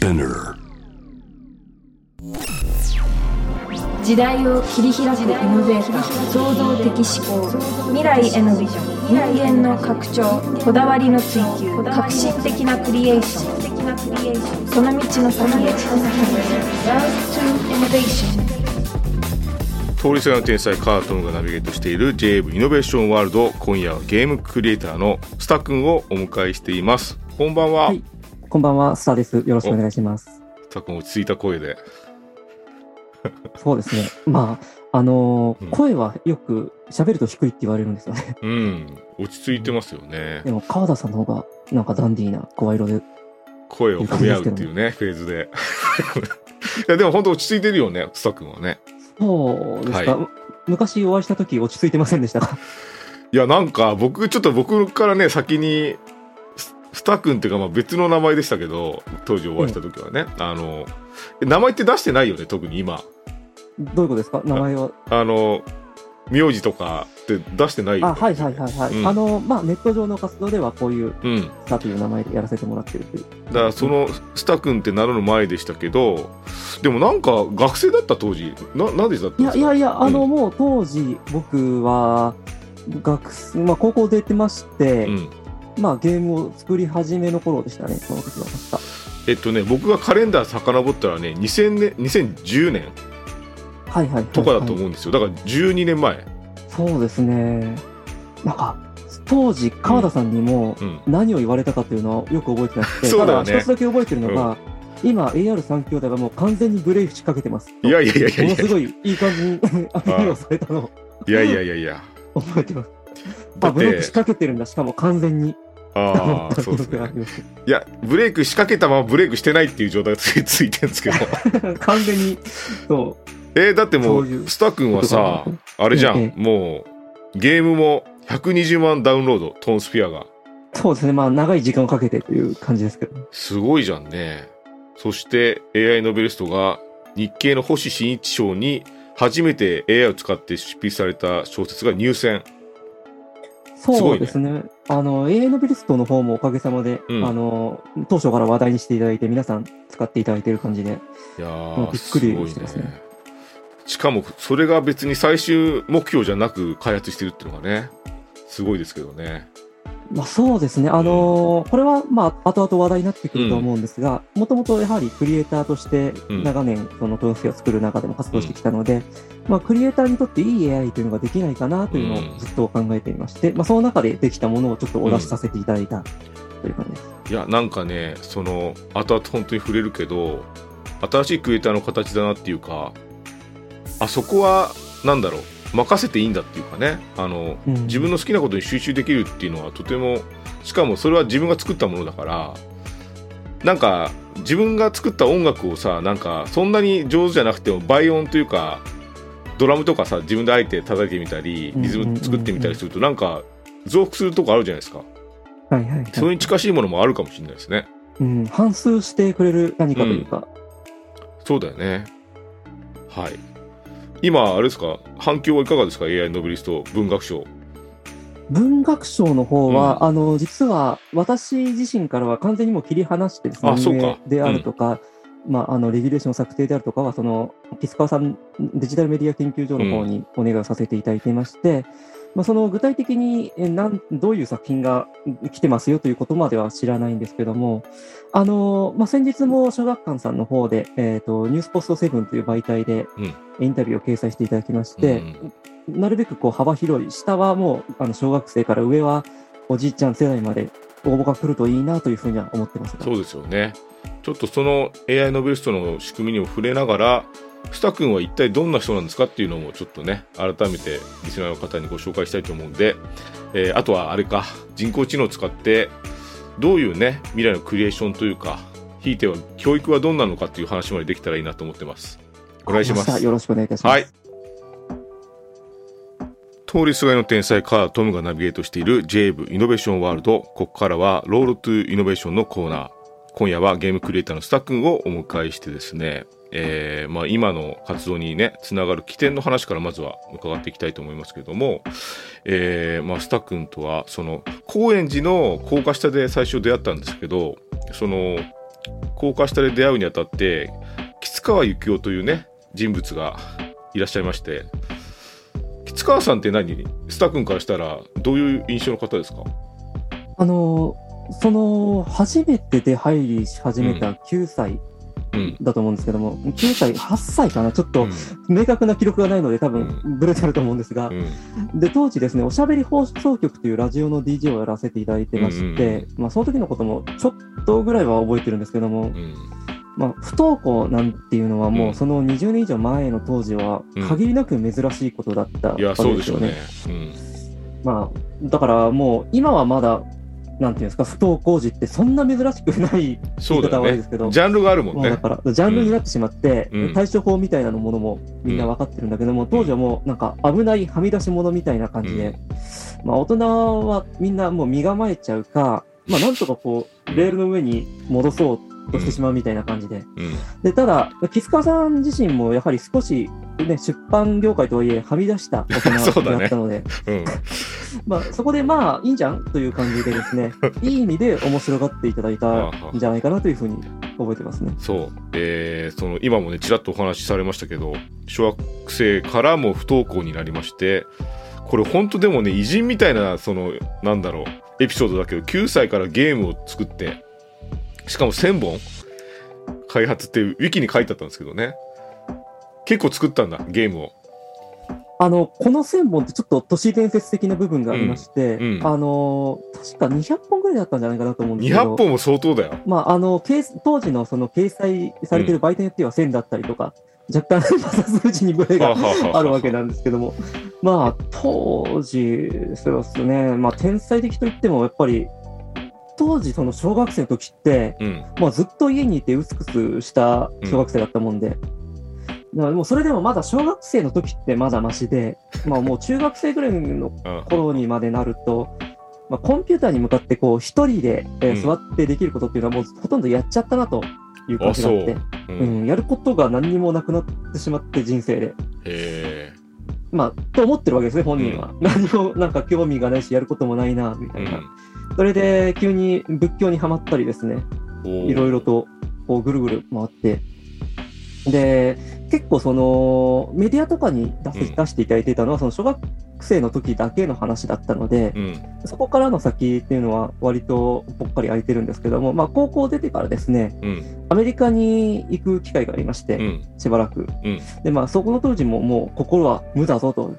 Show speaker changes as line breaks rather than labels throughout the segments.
Spinner.
時代を切り開くイノベーター創造的思考未来へのビジョン人間の拡張こだわりの追求革新的なクリエーション。その道の先へ。Love to Innovation
通りすがりの天才カートムがナビゲートしている JAV イノベーションワールド今夜はゲームクリエイターのスタ君をお迎えしています。こんばんは、
はいこんばんは、スターです。よろしくお願いします。
スタ君落ち着いた声で
そうですね。まあ、あのー
うん
声はよく喋ると低いって言われるんですよね。
うん落ち着いてますよね
でも、川田さんの方が、なんかダンディーな声色で。
声を褒め合うっていうねフェーズで いやでも本当落ち着いてるよねスタ君はね
そうですか。
は
昔お会いした時落ち着いてませんでしたか？
いやなんか僕ちょっと僕からね先にススタ君っていうかまあ別の名前でしたけど当時お会いした時はね、あのえ名前って出してないよね特に今。
どういうことですか？名前は？
あの名字とかって出してないよ
あ、
ね
はいはいはいはい。
うん。
あの、まあ、ネット上の活動ではこういう、
うん。
スターという名前でやらせてもらってるという。
だからそのスタ君って名乗る前でしたけどでもなんか学生だった当時。な何でだったん
い
ですか？
やいやいや、あの、
うん
もう当時、僕は、学生、まあ、高校出てまして、
うん
まあ、ゲームを作り始めの頃でしたね、その時は確か。
えっとね僕がカレンダー遡ったらね2000年2010年
はいはい。
とかだと思うんですよだから12年前
そうですね。なんか、当時、川田さんにも
うん
何を言われたかっていうのはよく覚えてなくて、
そうだよね
ただ一つだけ覚えてるのが、今、AR3 兄弟がもう完全にブレイク仕掛けてます。
いやいやいやいやいや
ものすごいいい感じにアピールをされたのを
いやいやいやいや
覚えてます。
だ
あ、ブレイク仕掛けてるんだ、しかも完全に。
あ あそうですね。いやブレイク仕掛けたままブレイクしてないっていう状態がついついてるんですけど。
完全に、そ
えーだっても
そういう。
うスタ君はさあれじゃん、
え
もうゲームも120万ダウンロードトーンスピアが。
う、そうですね。まあ、長い時間をかけてという感じですけど。
すごいじゃんね。そして AI ノベリストが日経の星新一賞に初めて AI を使って執筆された小説が入選
そ
いうね
ですね。あの、AI ノベリストの方もおかげさまで、
うん。
あの、当初から話題にしていただいて、皆さん使っていただいている感じで、
いや
びっくりしてますね。
ね。しかもそれが別に最終目標じゃなく開発してるっていうのがねすごいですけどね
まあそうですね。あのこれは、まあ、後々話題になってくると思うんですが、もともとやはりクリエイターとして
うん。
長年、そのトンスを作る中でも活動してきたので、まあ、クリエイターにとっていい AI というのができないかなというのをずっと考えていまして、まあ、その中でできたものをちょっとお出しさせていただいたという感じです。
いやなんかねその後々本当に触れるけど新しいクリエイターの形だなっていうかあそこはなんだろう任せていいんだっていうかねあの
うん。
自分の好きなことに集中できるっていうのはとてもしかもそれは自分が作ったものだからなんか自分が作った音楽をさなんかそんなに上手じゃなくても倍音というかドラムとかさ自分であえて叩いてみたりリズム作ってみたりするとなんか増幅するとこあるじゃないですか。
はいはい、はい。
それに近しいものもあるかもしれないですね。
うん、反数してくれる何かというか、
そうだよね。はい今あれですか？反響はいかがですか？AI ノベリスト文学賞。
文学賞の方は、
うん。
あの、実は私自身からは完全にもう切り離してですね、
あそうか。
であるとか、まあ、あの、レギュレーション策定であるとかは、その、キスカワさんデジタルメディア研究所の方にお願いをさせていただいていまして、まあ、その具体的にえなんどういう作品が来てますよということまでは知らないんですけども、あのまあ、先日も小学館さんの方で、えーと、ニュースポストセブンという媒体で
うん。
インタビューを掲載していただきまして、
うん
なるべくこう幅広い、下はもうあの小学生から上はおじいちゃん世代まで応募が来るといいなというふうには思ってますが
そうですよね。ちょっとその AI ノベリストの仕組みにも触れながらスタ君は一体どんな人なんですかっていうのもちょっとね改めてリスナーの方にご紹介したいと思うんで、えーあとはあれか人工知能を使ってどういうね未来のクリエーションというかひいては教育はどんなのかっていう話までできたらいいなと思ってますお願いします
よろしくお願いいたします。
はい。通りすがりの天才カートムがナビゲートしている J-WAVE イノベーションワールド。ここからはロードトゥイノベーションのコーナー。今夜はゲームクリエイターのスタッ君をお迎えしてですね、えーまあ、今の活動にね、つながる起点の話からまずは伺っていきたいと思いますけれども、えーまあ、スタッ君とは、その、高円寺の高架下で最初出会ったんですけど、その、高架下で出会うにあたって、吉川幸雄というね、人物がいらっしゃいまして、吉川さんって何？スタ君からしたらどういう印象の方ですか？
あの、その、初めて出入りし始めた9歳
うん。
だと思うんですけども、9歳、8歳かな、ちょっと
うん。
明確な記録がないので、多分ブレてあると思うんですが、
うん。
で、当時ですね、おしゃべり放送局というラジオの DJ をやらせていただいてまして、
うん
まあ、その時のこともちょっとぐらいは覚えてるんですけども、
うん。
まあ、不登校なんていうのはも
うん。
うその20年以上前の当時は
うん
限りなく珍しいことだったわけ
で
すよね。。
うん。
まあ、だからもう今はまだ、なんていうんですか、不登校児ってそんな珍しくない、言い方は悪いですけ。ど
ジャンルがあるもんね。
だから、ジャンルになってしまって、
うん
対処法みたいなものもみんな分かってるんだけども、当時はもうなんか危ないはみ出し物みたいな感じで、まあ大人はみんなもう身構えちゃうか、まあなんとかこう、レールの上に戻そうとしてしまうみたいな感じで。
うん。
で、ただ、キスカさん自身もやはり少し、ね、出版業界とはいえ、はみ出した大人だったので、
うん。
まあ、そこでまあ、いいんじゃん？という感じでですね、いい意味で面白がっていただいたんじゃないかなというふうに覚えてますね。
そう。えーその、今もね、ちらっとお話しされましたけど、小学生からも不登校になりまして、これ本当でもね、偉人みたいな、その、なんだろう、エピソードだけど、9歳からゲームを作って、しかも1000本？開発って、ウィキに書いてあったんですけどね。結構作ったんだ、ゲームを。
あの、この1000本ってちょっと都市伝説的な部分がありまして、
うんうん
あの、確か200本ぐらいだったんじゃないかなと思うんですけど、
200本も相当だよ。
まあ、あの、当時のその掲載されている媒体によっては1000だったりとか、若干数字にブレがあるわけなんですけども、まあ、当時、そうですね、まあ、天才的といっても、やっぱり、当時、その小学生の時って、
うん。
まあ、ずっと家にいてうすくすした小学生だったもんで、だからもうそれでもまだ小学生の時ってまだマシで、まあ、もう中学生ぐらいの
うん
頃にまでなると、まあ、コンピューターに向かってこう一人で、えー
うん
座ってできることっていうのはもうほとんどやっちゃったなという感じがあって、
う。
うんん、やることが何にもなくなってしまって人生で。
へ
まあ、と思ってるわけですね、本人は。何もなんか興味がないし、やることもないな、みた
え。
いな。
うん
それで、急に仏教にはまったりですね、いろいろとこうぐるぐる回って、で、結構そのメディアとかに出せ
うん
出していただいていたのは、その小学生の時だけの話だったので、
うん。
そこからの先っていうのは割とぽっかり空いてるんですけども、まあ高校出てからですね、
うん。
アメリカに行く機会がありまして、
うん。
しばらく。
うん
で、まあそこの当時ももう心は無だぞと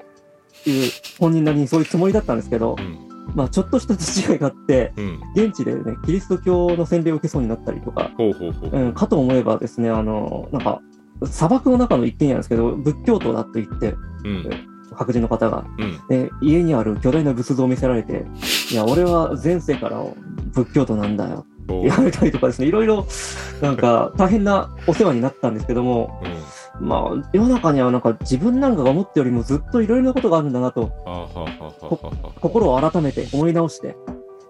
いう本人なりにそういうつもりだったんですけど、
うん。
まあちょっとした違いがあって、
うん。
現地でね、キリスト教の洗礼を受けそうになったりとか、
ほうほうほう。
うん、かと思えばですね、あの、なんか、砂漠の中の一軒家なんですけど、仏教徒だと言って、
うん。
白人の方が、
うん。
で家にある巨大な仏像を見せられて、いや、俺は前世から仏教徒なんだよ。
お
言われたりとかですね、いろいろ、なんか、大変なお世話になったんですけども、
うん。
まあ、世の中にはなんか自分なんかが思ってよりもずっといろいろなことがあるんだなと。心を改めて思い直して、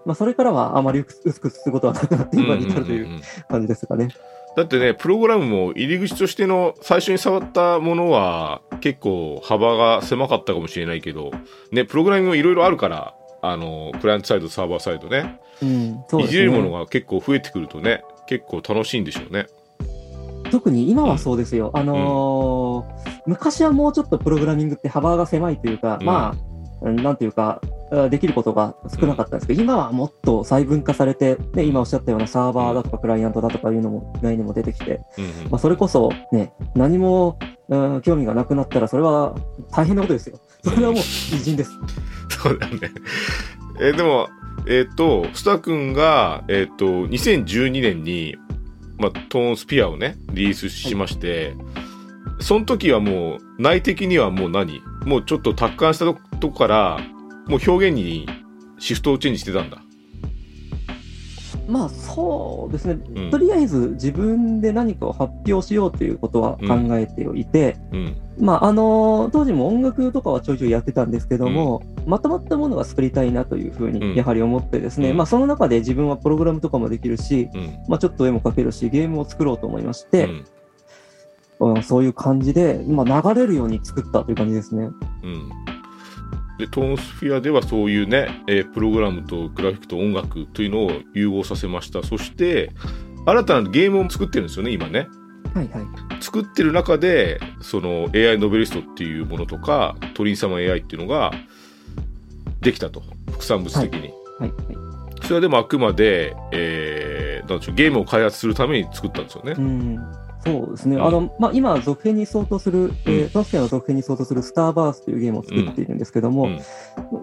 まあ、それからはあまり薄くすることはなくなって今に至るという感じですかね。
だってね、プログラムも入り口としての最初に触ったものは結構幅が狭かったかもしれないけど、ね、プログラミングもいろいろあるから、あの、クライアントサイド、サーバーサイドね、
うん、そう
い
ですね。
じれるものが結構増えてくるとね、結構楽しいんでしょうね。
特に今はそうですよ。あのー昔はもうちょっとプログラミングって幅が狭いというか、
うん
まあ、うんなんていうか、あできることが少なかったんですけど、今はもっと細分化されて、ね、今おっしゃったようなサーバーだとかクライアントだとかいうのも概念も出てきて、
うんうん
まあ、それこそね、何も、うん、興味がなくなったら、それは大変なことですよ。それはもう偉人です。
そうだね。えーでも、えっ、と、スタ君が、えっ、と、2012年に、まあ、トーンスピアをね、リリースしまして、その時はもう、内的にはもう何？もうちょっと達観したととこから、もう表現にシフトをチェンジしてたんだ。
まあそうですね、
うん
とりあえず自分で何かを発表しようということは考えておいて、
うん。
まああの当時も音楽とかはちょいちょいやってたんですけども、まとまったものが作りたいなというふう
うん
にやはり思ってですね、
うん
まあその中で自分はプログラムとかもできるし、
うん。
まあちょっと絵も描けるし、ゲームを作ろうと思いまして、
うん。
うんそういう感じで、まあ流れるように作ったという感じですね。
うん。で、トーンスフィアではそういうね、えープログラムとグラフィックと音楽というのを融合させました。そして、新たなゲームを作ってるんですよね、今ね。
はいはい。
作ってる中で、その AI ノベリストっていうものとか、鳥居様 AI っていうのができたと。副産物的に。
はいはい。
それはでもあくまで、えー、なんでしょう、ゲームを開発するために作ったんですよね
う。ん。そうですね。
うん
あの、まあ、今、続編に相当する、え
うん
ー、トラスケの続編に相当するスターバースというゲームを作っているんですけども、
うん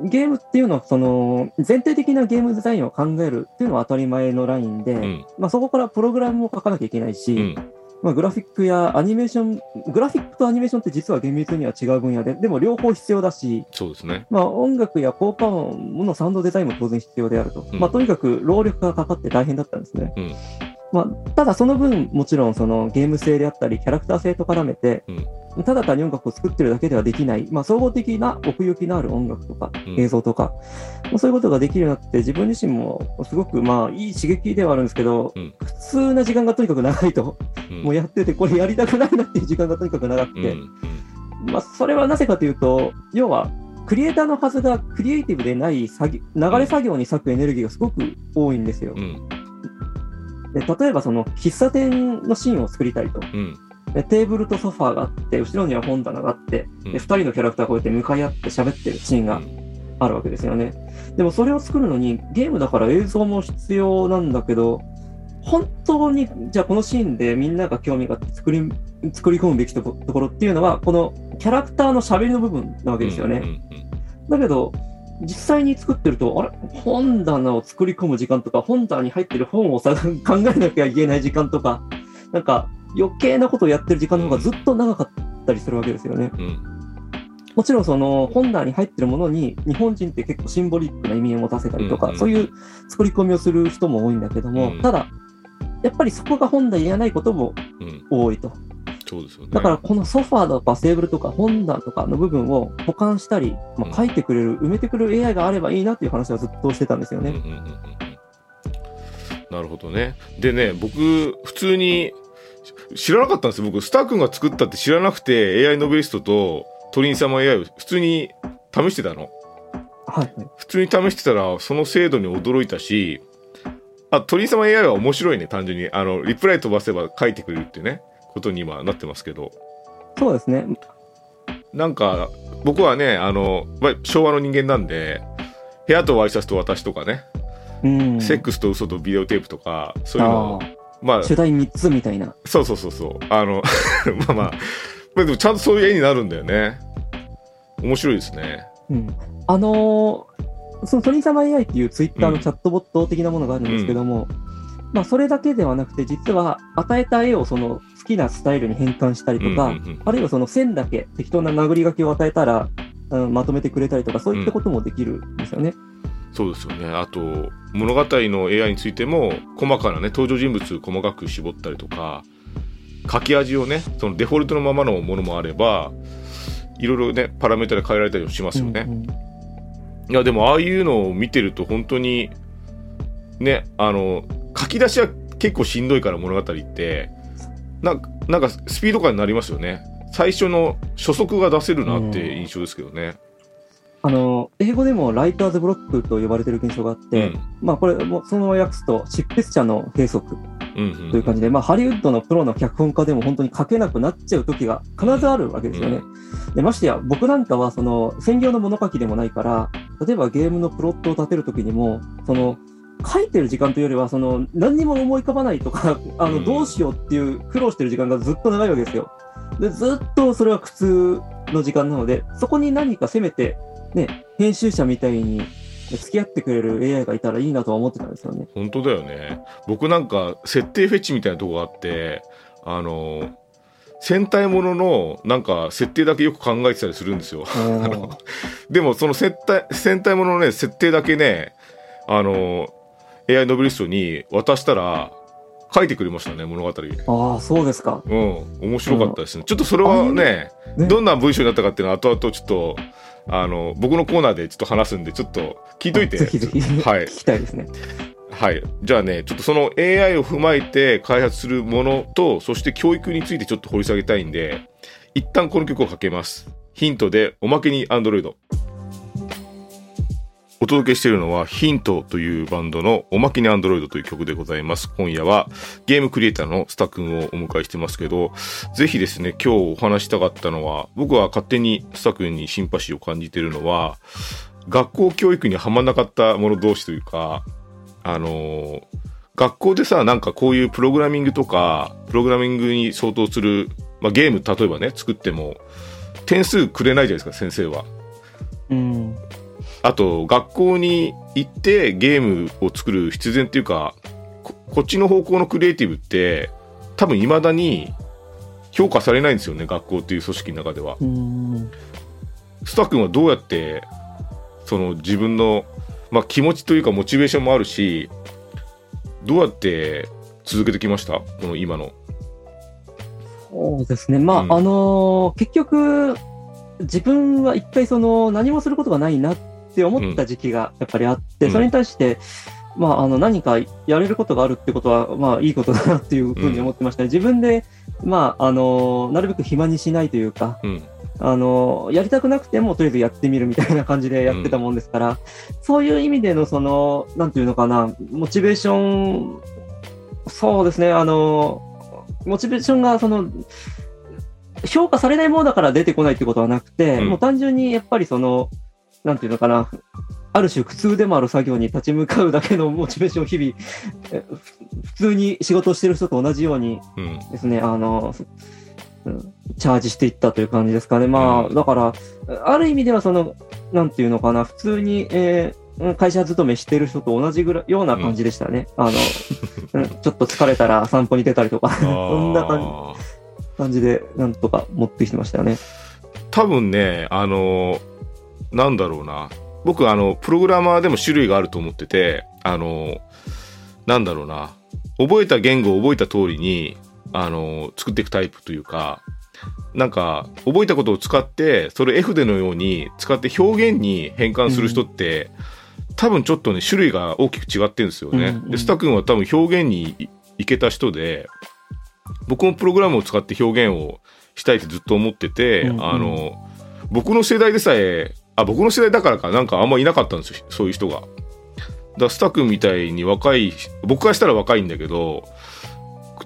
ゲームっていうのは、その、全体的なゲームデザインを考えるっていうのは当たり前のラインで、
うん。
まあ、そこからプログラムを書かなきゃいけないし、
うん。
まあ、グラフィックやアニメーション、グラフィックとアニメーションって実は厳密には違う分野で、でも両方必要だし、
そうですね。
まあ、音楽や効果音のサウンドデザインも当然必要であると。
うん
まあ、とにかく労力がかかって大変だったんですね。
うん
まあ、ただその分、もちろんそのゲーム性であったり、キャラクター性と絡めて、ただ単に音楽を作ってるだけではできない、まあ、総合的な奥行きのある音楽とか
うん
映像とか、まあ、そういうことができるようになって、自分自身もすごくまあいい刺激ではあるんですけど、
うん
普通な時間がとにかく長いと、
うん。
もうやってて、これやりたくないなっていう時間がとにかく長くて、
うん。
まあ、それはなぜかというと、要は、クリエイターのはずがクリエイティブでない作業流れ作業に割くエネルギーがすごく多いんですよ
う。ん。
で例えば、その喫茶店のシーンを作りたいと。
うん。
でテーブルとソファーがあって、後ろには本棚があって、
うん
で2人のキャラクターがこうやって向かい合って喋ってるシーンがあるわけですよね。でもそれを作るのに、ゲームだから映像も必要なんだけど、本当に、じゃあこのシーンでみんなが興味が作り、作り込むべきところっていうのは、このキャラクターの喋りの部分なわけですよね。
うんうん
だけど、実際に作ってると、あれ？本棚を作り込む時間とか、本棚に入ってる本をさ考えなきゃいけない時間とか、なんか余計なことをやってる時間の方がずっと長かったりするわけですよね。
うん。
もちろんその本棚に入ってるものに日本人って結構シンボリックな意味を持たせたりとか、
うんうん
そういう作り込みをする人も多いんだけども、
うん
ただ、やっぱりそこが本来いらないことも
うん。
多いと。
そうですよね。
だからこのソファーとかテーブルとか本棚とかの部分を保管したり、まあ、書いてくれる、埋めてくれる AI があればいいなっていう話はずっとしてたんですよね。
うんうんうんうんうんなるほどね。でね、僕、普通に知らなかったんですよ。僕、スター君が作ったって知らなくて、AI ノベリストとトリン様 AI を普通に試してたの。
はい、はい。
普通に試してたら、その精度に驚いたし、あ、トリン様 AI は面白いね、単純に。あの、リプライ飛ばせば書いてくれるっていうね、ことに今なってますけど。
そうですね。
なんか、僕はね、あの、まあ昭和の人間なんで、部屋とワイシャツと私とかね、
うん。
セックスと嘘とビデオテープとか、そういうの
あ
まあ
あ、主題3つみたいな。
そうそうそうそう。あの、まあまあ、まあでもちゃんとそういう絵になるんだよね。面白いですね。
うん。あのーその鳥様 AI っていうツイッターのチャットボット的なものがあるんですけども、まあそれだけではなくて、実は与えた絵をその好きなスタイルに変換したりとか、
うんうんうん
あるいはその線だけ適当な殴り書きを与えたら、うんまとめてくれたりとか、そういったこともできるんですよね。
そうですよね。あと、物語の AI についても、細かなね、登場人物細かく絞ったりとか、書き味をね、そのデフォルトのままのものもあれば、いろいろね、パラメータで変えられたりもしますよね。
うんうん
いや、でもああいうのを見てると本当に、ね、あの、書き出しは結構しんどいから物語って、なんか、なんかスピード感になりますよね。最初の初速が出せるなって印象ですけどね。
あの、英語でもライターズブロックと呼ばれてる現象があって、
うん
まあこれもそのまま訳すと執筆者の閉塞
うんうん
という感じで、まあハリウッドのプロの脚本家でも本当に書けなくなっちゃう時が必ずあるわけですよね。でましてや僕なんかはその専業の物書きでもないから、例えばゲームのプロットを立てる時にも、その書いてる時間というよりは、その何にも思い浮かばないとか、あ
うん
のどうしようっていう苦労してる時間がずっと長いわけですよ。で、ずっとそれは苦痛の時間なので、そこに何かせめて、ね、編集者みたいに付き合ってくれる AI がいたらいいなとは思ってたんですよね。
本当だよね。僕なんか設定フェチみたいなとこがあって、あの、戦隊もののなんか設定だけよく考えてたりするんですよ。でもその戦隊、戦隊もののね、設定だけね、あの、AI ノベリストに渡したら、書いてくれましたね、物語。
ああ、そうですか。
うん、面白かったですね。ちょっとそれはね、
ね
どんな文章になったかっていうのは後々ちょっと、あの、僕のコーナーでちょっと話すんで、ちょっと聞いといて。
ぜひぜひ、
はい
聞きたいですね。
はい。じゃあね、ちょっとその AI を踏まえて開発するものと、そして教育についてちょっと掘り下げたいんで、一旦この曲をかけます。ヒントでおまけに Android。お届けしているのはヒントというバンドのおまけにアンドロイドという曲でございます。今夜はゲームクリエイターのスタ君をお迎えしてますけど、ぜひですね、今日お話したかったのは、僕は勝手にスタ君にシンパシーを感じているのは、学校教育にはまんなかった者同士というか、あの学校でさ、なんかこういうプログラミングとか、プログラミングに相当する、まあ、ゲーム例えばね、作っても、点数くれないじゃないですか、先生は。あと、学校に行ってゲームを作る必然っていうか、ここっちの方向のクリエイティブって、多分未だに評価されないんですよね、学校っていう組織の中では。
うん。
スタ君はどうやって、その自分の、まあ、気持ちというかモチベーションもあるし、どうやって続けてきました？この今の。
そうですね。まあ、
うん
あのー結局、自分は一回その何もすることがないなって思った時期がやっぱりあって、
うん
それに対して、まあ、あの何かやれることがあるってことは、まあいいことだなっていうふうに思ってましたね。自分で、まあ、あのーなるべく暇にしないというか、
うん。
あの、やりたくなくても、とりあえずやってみるみたいな感じでやってたもんですから、そういう意味での、その、なんていうのかな、モチベーション、そうですね、あの、モチベーションが、その、評価されないものだから出てこないってことはなくて、
うん
もう単純にやっぱりその、なんていうのかな、ある種苦痛でもある作業に立ち向かうだけのモチベーションを日々、普通に仕事をしてる人と同じように
うん。
ですね、あの、うんチャージしていったという感じですかね。まあ、
うん
だから、ある意味ではその、なんていうのかな、普通に、えーうん会社勤めしてる人と同じぐらい、ような感じでしたね。あの、うんちょっと疲れたら散歩に出たりとか、そんな感じで、なんとか持ってきてましたよね。
多分ね、あの、なんだろうな。僕、あの、プログラマーでも種類があると思ってて、あの、なんだろうな。覚えた言語を覚えた通りに、あの、作っていくタイプというか、なんか、覚えたことを使って、それ F でのように使って表現に変換する人って、多分ちょっとね、種類が大きく違ってるんですよね。
うんうん
で、スタ君は多分表現にいいけた人で、僕もプログラムを使って表現をしたいってずっと思ってて、
うんうん
あの、僕の世代でさえ、あ、僕の世代だからかなんかあんまいなかったんですよ、そういう人が。だスタ君みたいに若い、僕からしたら若いんだけど、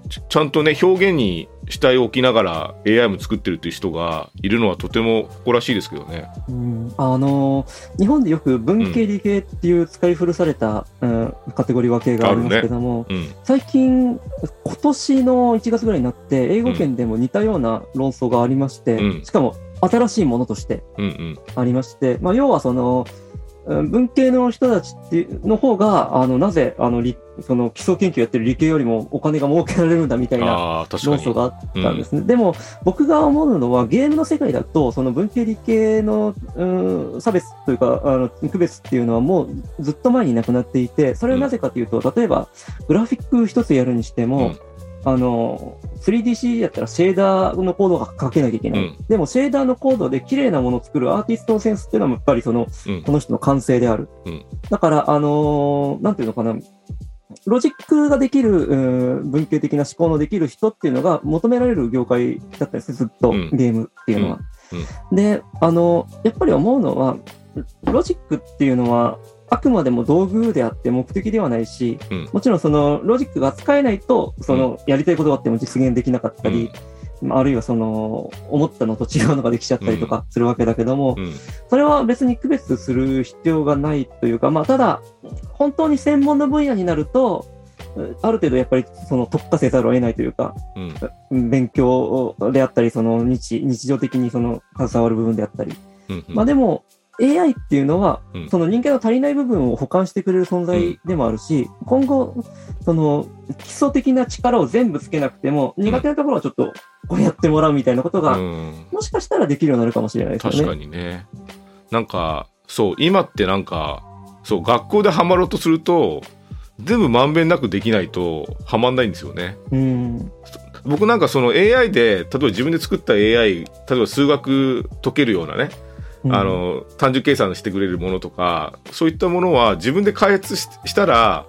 ちちゃんとね、表現に主体を置きながら AI も作ってるっていう人がいるのはとても誇らしいですけどね。
うんあの日本でよく文系理系っていう使い古された、うんカテゴリー分けがありますけども、
うん。
最近、今年の1月ぐらいになって、英語圏でも似たような論争がありまして、
うん
しかも新しいものとして
うんうん。
ありまして、まあ、要はその、うん文系の人たちっていうの方が、あの、なぜ、あの、理その基礎研究やってる理系よりもお金が儲けられるんだみたいな。論争があったんですね。でも、僕が思うのは、ゲームの世界だと、その文系理系の、うん、差別というか、あの、区別っていうのはもうずっと前になくなっていて、それはなぜかというと、例えば、グラフィック一つやるにしても、
うん
あの、3DC やったらシェーダーのコードが書けなきゃいけない。
うん。
でも、シェーダーのコードで綺麗なものを作るアーティストのセンスっていうのは、やっぱりその、
うん。
この人の感性である。
うん。
だから、あのーなんていうのかな、ロジックができる、うん文系的な思考のできる人っていうのが求められる業界だったんですね、ずっと、
うん。
ゲームっていうのは。
うん。
で、あの、やっぱり思うのは、ロジックっていうのは、あくまでも道具であって目的ではないし、
うん
もちろんそのロジックが使えないと、そのやりたいことがあっても実現できなかったり、まああるいはその思ったのと違うのができちゃったりとかするわけだけども、
うん。
それは別に区別する必要がないというか、まあ、ただ、本当に専門の分野になると、うある程度やっぱりその特化せざるを得ないというか、
うん。
勉強であったり、その日日常的にその携わる部分であったり。
うん。
まあでも、AI っていうのは
うん、
その人間の足りない部分を補完してくれる存在でもあるし、今後、その基礎的な力を全部つけなくても、苦手なところはちょっとこうやってもらうみたいなことが、
うん
もしかしたらできるようになるかもしれないですよね。
確かにね。なんか、そう、今ってなんか、そう、学校でハマろうとすると、全部まんべんなくできないとハマんないんですよね。
うん。
僕なんかその AI で、例えば自分で作った AI、例えば数学解けるようなね、
うん
あ、の、単純計算してくれるものとか、そういったものは自分で開発ししたら、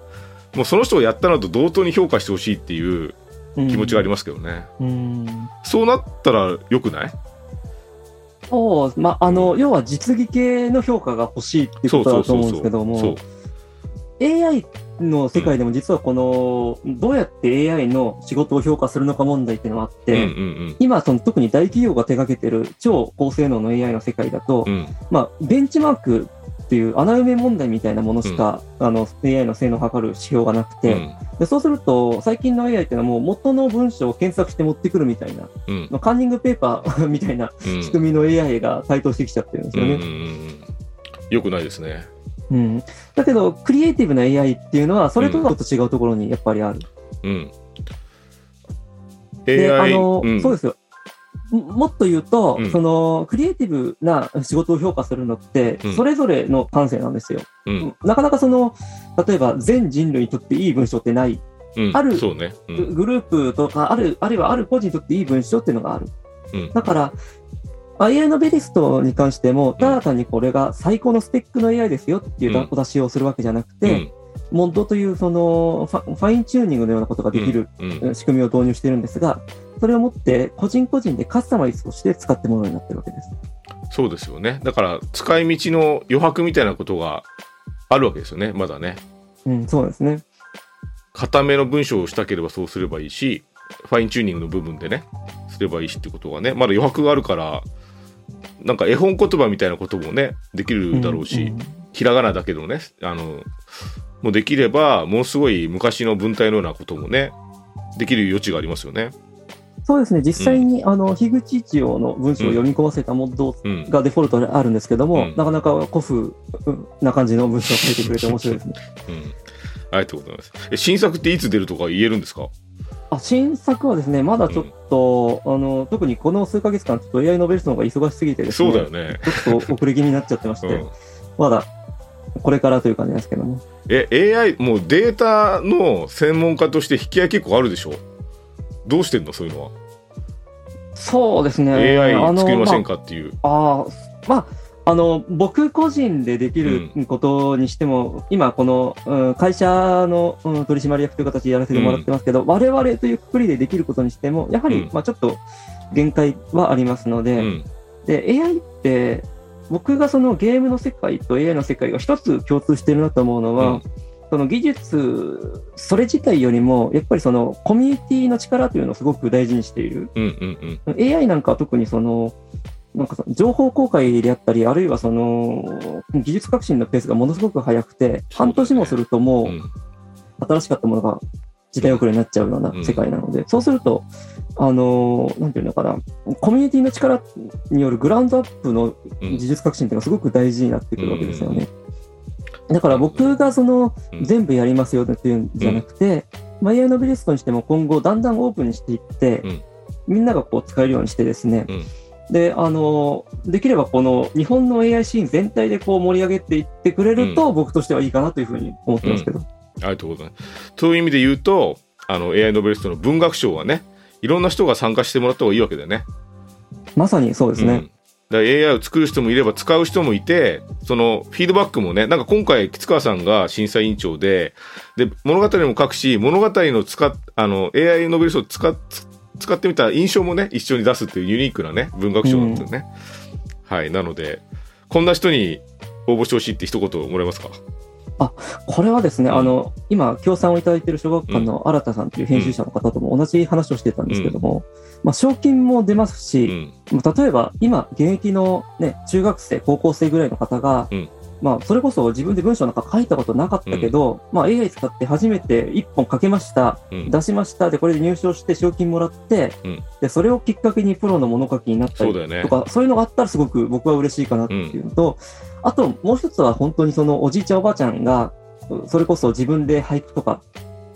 もうその人がやったのと同等に評価してほしいっていう気持ちがありますけどね。
うん。
そうなったら良くない？
そう、まあ、あの、要は実技系の評価が欲しいっていうことだと思うんですけども、AI の世界でも実はこの、どうやって AI の仕事を評価するのか問題っていうのがあって、
うんうん
今その特に大企業が手掛けてる超高性能の AI の世界だと、
うん。うん
まあ、ベンチマークっていう穴埋め問題みたいなものしか、あの AI の性能を測る指標がなくて、
うん。
でそうすると最近の AI っていうのはもう元の文章を検索して持ってくるみたいな、
うん。
まあカンニングペーパー みたいな
うん。
仕組みの AI が台頭してきちゃってるんですよね。
うんうんうん。よくないですね。
うん、だけど、クリエイティブな AI っていうのは、それとはちょっと違うところにやっぱりある。
うん。
で、あの、
うん
そうですよ。ももっと言うと、
うん
その、クリエイティブな仕事を評価するのって
うん、
それぞれの感性なんですよ。
うん
なかなかその、例えば全人類にとっていい文章ってない。
うん
あるグループとか、ある、あるいはある個人にとっていい文章っていうのがある。
うん
だから、AI ノベリストに関しても、ただ単にこれが最高のスペックの AI ですよっていう
うん
お出しをするわけじゃなくて、
うん
モッドというそのファインチューニングのようなことができる
うん
仕組みを導入してるんですが、それをもって個人個人でカスタマイズとして使ってもらうようになってるわけです。
そうですよね。だから、使い道の余白みたいなことがあるわけですよね、まだね。
うん、そうですね。
固めの文章をしたければそうすればいいし、ファインチューニングの部分でね、すればいいしってことがね、まだ余白があるから、なんか絵本言葉みたいなこともね、できるだろうし、
んん
ひらがなだけどね、あの、もうできれば、ものすごい昔の文体のようなこともね、できる余地がありますよね。
そうですね、実際に、あの樋口一葉の文章を読み込ませたモッド
うん。
がデフォルトであるんですけども、
うん
なかなか古風な感じの文章を書いてくれて面白いですね。
うん。ありがとうございます。え、新作っていつ出るとか言えるんですか？
あ新作はですね、まだちょっと、あの特にこの数ヶ月間、ちょっと AI ノベルスの方が忙しすぎてですね、
そうだよね。
ちょっと遅れ気味になっちゃってまして、
うん。
まだこれからという感じですけども。
え、AI、もうデータの専門家として引き合い結構あるでしょ？どうしてんの？そういうのは。
そうですね。
AI 作りませんかっていう。
ああ、まあ、あの、僕個人でできることにしても、今この、うん会社の、うん取締役という形でやらせてもらってますけど、我々というくくりでできることにしても、やはり、
うん。
まあちょっと限界はありますので、
うん。
で、AI って、僕がそのゲームの世界と AI の世界が一つ共通してるなと思うのは、
うん。
その技術、それ自体よりも、やっぱりそのコミュニティの力というのをすごく大事にしている。
うんうん
AI なんかは特にその、なんかその情報公開であったり、あるいはその技術革新のペースがものすごく速くて、半年もするとも
う
新しかったものが時代遅れになっちゃうような世界なので、そうすると、あの、なんていうのかな、コミュニティの力によるグラウンドアップの
うん。
技術革新っていうのがすごく大事になってくるわけですよね。だから僕がその
うん。
全部やりますよっていうんじゃなくて、マイアノベリストにしても今後だんだんオープンにしていって、
うん。
みんながこう使えるようにしてですね、
うん
で、あの、できればこの日本の AI シーン全体でこう盛り上げていってくれると、僕としてはいいかなというふうに思ってますけど。
ありがとうございます。という意味で言うと、あの AI ノベリストの文学賞はね、いろんな人が参加してもらった方がいいわけだよね。
まさにそうですね。
うんだ AI を作る人もいれば使う人もいて、そのフィードバックもね、なんか今回、吉川さんが審査委員長で、で、物語も書くし、物語の使っ、あの、AI ノベリストを使っ、使ってみた印象もね、一緒に出すっていうユニークなね、文学賞なんですよね。はい。なので、こんな人に応募してほしいって一言もらえますか？
これはですね、
うん
あの、今、協賛をいただいている小学館の新田さんという編集者の方とも同じ話をしてたんですけども、まあ、賞金も出ます
う
し、
ん。
まあ例えば今、現役のね、中学生、高校生ぐらいの方が、
うん
まあ、それこそ自分で文章なんか書いたことなかったけど、まあ、AI 使って初めて一本書けました、
うん。
出しました、で、これで入賞して賞金もらって、
うん
で、それをきっかけにプロの物書きになったり
そうだよね
と。か、そういうのがあったらすごく僕は嬉しいかなっていうのと、あともう一つは本当にそのおじいちゃんおばあちゃんが、それこそ自分で俳句とか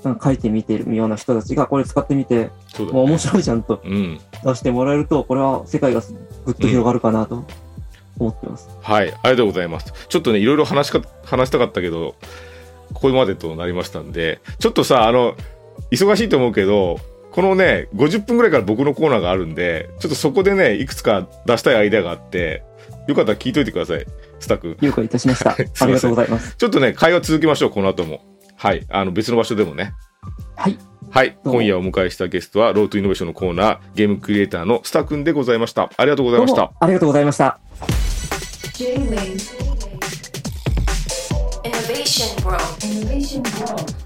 うん書いてみているような人たちがこれ使ってみて。もう面白いじゃんと
うん。
出してもらえると、これは世界がぐっと広がるかなと思ってます。
はい、ありがとうございます。ちょっとね、いろいろ話しか、話したかったけど、ここまでとなりましたんで、ちょっとさ、あの、忙しいと思うけど、このね、50分ぐらいから僕のコーナーがあるんで、ちょっとそこでね、いくつか出したいアイデアがあって、よかったら聞いといてください、スタッフ。
了解いたしました。ありがとうございます。
ちょっとね、会話続けましょう、この後も。はい、あの、別の場所でもね。
はい。
はい。今夜お迎えしたゲストは、ロートイノベーションのコーナー、ゲームクリエイターのスタ君でございました。ありがとうございました。
ありがとうございました。
J-Wave Innovation World. Innovation World